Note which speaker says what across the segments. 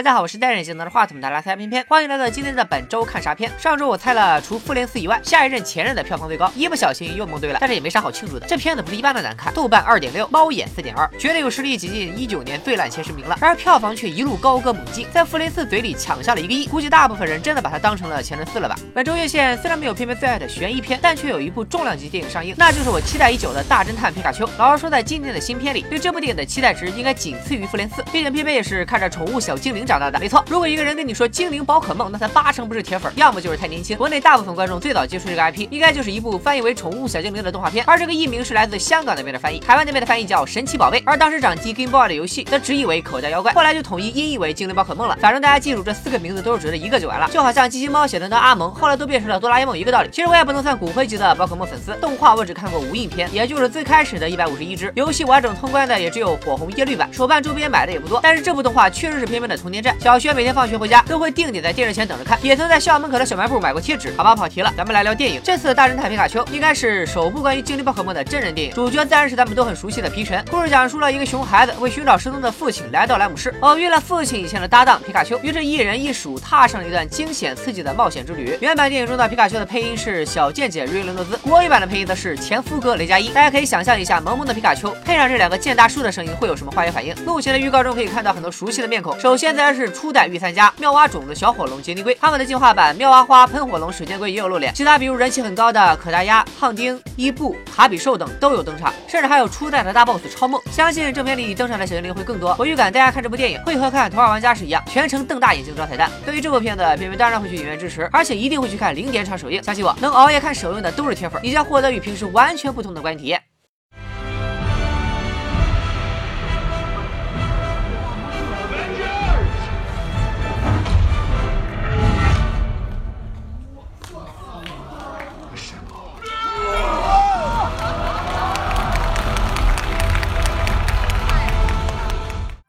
Speaker 1: 大家好，我是戴眼镜拿着话筒的拉塞偏偏，欢迎来到今天的本周看啥片。上周我猜了除复联四以外，下一任前任的票房最高，一不小心又蒙对了，但是也没啥好庆祝的。这片子不是一般的难看，豆瓣二点六，猫眼四点二，绝对有实力挤进一九年最烂前十名了。然而票房却一路高歌猛进，在复联四嘴里抢下了一个亿，估计大部分人真的把它当成了前任四了吧。本周院线虽然没有偏偏最爱的悬疑片，但却有一部重量级电影上映，那就是我期待已久的大侦探皮卡丘。老实说，在今年的新片里，对这部电影的期待值应该仅次于复联四，毕竟偏偏也是看着宠物小精灵长大的。没错，如果一个人跟你说精灵宝可梦，那他八成不是铁粉，要么就是太年轻。国内大部分观众最早接触这个 IP，应该就是一部翻译为宠物小精灵的动画片，而这个译名是来自香港那边的翻译，台湾那边的翻译叫神奇宝贝，而当时掌机 Game Boy 的游戏则直译为口袋妖怪，后来就统一音译为精灵宝可梦了。反正大家记住这四个名字都是指的一个就完了，就好像机器猫写的那阿蒙，后来都变成了哆啦 A 梦一个道理。其实我也不能算骨灰级的宝可梦粉丝，动画我只看过无印片，也就是最开始的一百五十一只，游戏完整通关的也只有火红叶绿版，手办周边买的也不多。但是这部动画确实是偏偏的童年战，小学每天放学回家。都会定点在电视前等着看，也曾在校门口的小卖部买过贴纸。好吧，跑题了，咱们来聊电影。这次《大侦探皮卡丘》应该是首部关于精灵宝可梦的真人电影，主角自然是咱们都很熟悉的皮神。故事讲述了一个熊孩子为寻找失踪的父亲来到莱姆市，偶遇了父亲以前的搭档皮卡丘，于是，一人一鼠踏上了一段惊险刺激的冒险之旅。原版电影中的皮卡丘的配音是小贱贱瑞伦诺兹，国语版的配音则是前夫哥雷佳音。大家可以想象一下，萌萌的皮卡丘配上这两个贱大叔的声音，会有什么化学反应？目前的预告中可以看到很多熟悉的面孔，首先在然是初代御三家妙。蛙种子小火龙杰尼龟，他们的进化版妙蛙花喷火龙水箭龟也有露脸，其他比如人气很高的可达鸭、胖丁、伊布、卡比兽等都有登场，甚至还有初代的大 boss 超梦。相信正片里登场的小精灵会更多。我预感大家看这部电影会和看《头号玩家》是一样，全程瞪大眼睛抓彩蛋。对于这部片子，片片当然会去影院支持，而且一定会去看零点场首映。相信我，能熬夜看首映的都是铁粉，你将获得与平时完全不同的观影体验。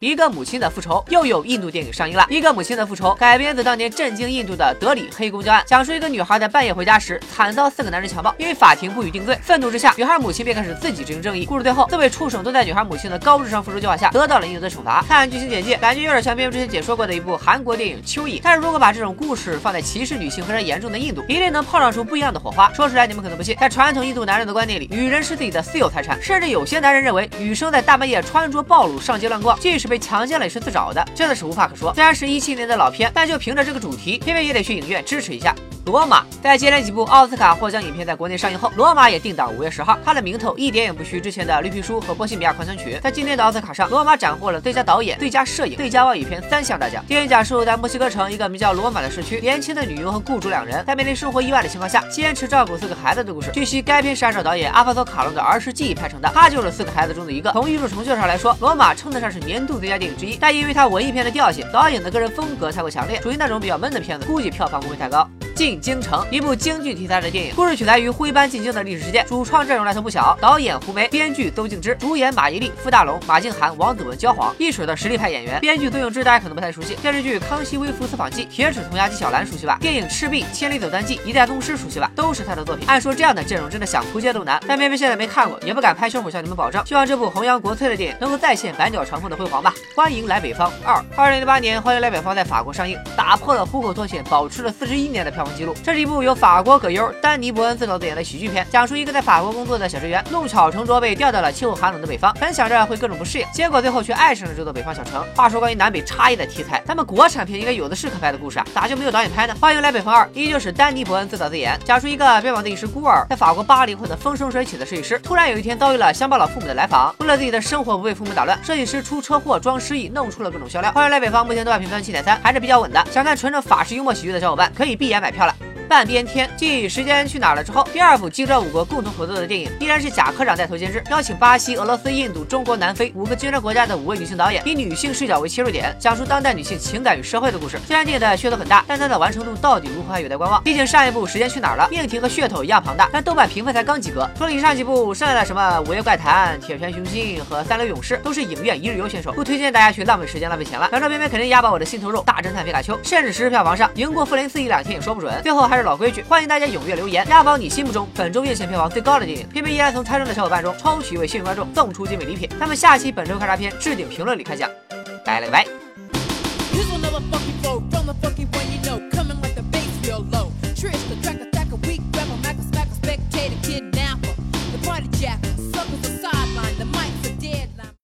Speaker 1: 一个母亲的复仇又有印度电影上映了。一个母亲的复仇改编自当年震惊印度的德里黑公交案，讲述一个女孩在半夜回家时惨遭四个男人强暴，因为法庭不予定罪，愤怒之下，女孩母亲便开始自己执行正义。故事最后，四位畜生都在女孩母亲的高智商复仇计划下得到了应有的惩罚。看剧情简介，感觉有点像边之前解说过的一部韩国电影《蚯蚓》，但是如果把这种故事放在歧视女性非常严重的印度，一定能碰撞出不一样的火花。说出来你们可能不信，在传统印度男人的观念里，女人是自己的私有财产，甚至有些男人认为女生在大半夜穿着暴露上街乱逛，即使被强奸了也是自。找的真的是无话可说。虽然是一七年的老片，但就凭着这个主题，偏偏也得去影院支持一下。罗马在接连几部奥斯卡获奖影片在国内上映后，罗马也定档五月十号。它的名头一点也不虚之前的《绿皮书》和《波西米亚狂想曲》。在今天的奥斯卡上，罗马斩获了最佳导演、最佳摄影、最佳外语片三项大奖。电影讲述在墨西哥城一个名叫罗马的市区，年轻的女佣和雇主两人在面临生活意外的情况下，坚持照顾四个孩子的故事。据悉，该片是按照导演阿方索卡隆的儿时记忆拍成的，他就是四个孩子中的一个。从艺术成就上来说，罗马称得上是年度最佳电影之一，但因为它文艺片的调性，导演的个人风格太过强烈，属于那种比较闷的片子，估计票房不会太高。进京城，一部京剧题材的电影，故事取材于徽班进京的历史事件，主创阵容来头不小，导演胡梅，编剧邹静之，主演马伊琍、傅大龙、马静涵、王子文、焦晃，一水的实力派演员。编剧邹静之大家可能不太熟悉，电视剧《康熙微服私访记》、《铁齿铜牙纪晓岚》熟悉吧？电影《赤壁》、《千里走单骑》、《一代宗师》熟悉吧？都是他的作品。按说这样的阵容真的想扑街都难，但偏偏现在没看过，也不敢拍胸脯向你们保证。希望这部弘扬国粹的电影能够再现百鸟朝凤的辉煌吧。欢迎来北方二，二零零八年《欢迎来北方》在法国上映，打破了虎口脱险保持了四十一年的票房纪录。这是一部。由法国葛优、丹尼·伯恩自导自演的喜剧片，讲述一个在法国工作的小职员，弄巧成拙被调到了气候寒冷的北方，本想着会各种不适应，结果最后却爱上了这座北方小城。话说关于南北差异的题材，咱们国产片应该有的是可拍的故事啊，咋就没有导演拍呢？欢迎来北方二，依旧是丹尼·伯恩自导自演，讲述一个标榜自己是孤儿，在法国巴黎混得风生水起的设计师，突然有一天遭遇了乡巴佬父母的来访，为了自己的生活不被父母打乱，设计师出车祸装失忆，弄出了各种笑料。欢迎来北方目前豆瓣评分七点三，还是比较稳的。想看纯正法式幽默喜剧的小伙伴可以闭眼买漂亮半边天，继《时间去。哪儿了》之后，第二部金砖五国共同合作的电影依然是贾科长带头监制，邀请巴西、俄罗斯、印度、中国、南非五个金砖国家的五位女性导演，以女性视角为切入点，讲述当代女性情感与社会的故事。虽然电影的噱头很大，但它的完成度到底如何还有待观望。毕竟上一部《时间去。哪儿了》命题和噱头一样庞大，但豆瓣评分才刚及格。除了以上几部，剩下的什么《午夜怪谈》、《铁拳雄心》和《三流勇士》都是影院一日游选手，不推荐大家去。浪费时间浪费钱了。反正偏偏肯定压爆我的心头肉，《大侦探皮卡丘》甚至实时票房上赢过《复联四》一两天也说不准。最后还是老规矩，欢迎大家。踊跃留言，押宝你心目中本周院线票房最高的电影。偏偏依然从猜中的小伙伴中抽取一位幸运观众，送出精美礼品。咱们下期本周看啥片置顶评论里开讲，拜了个拜。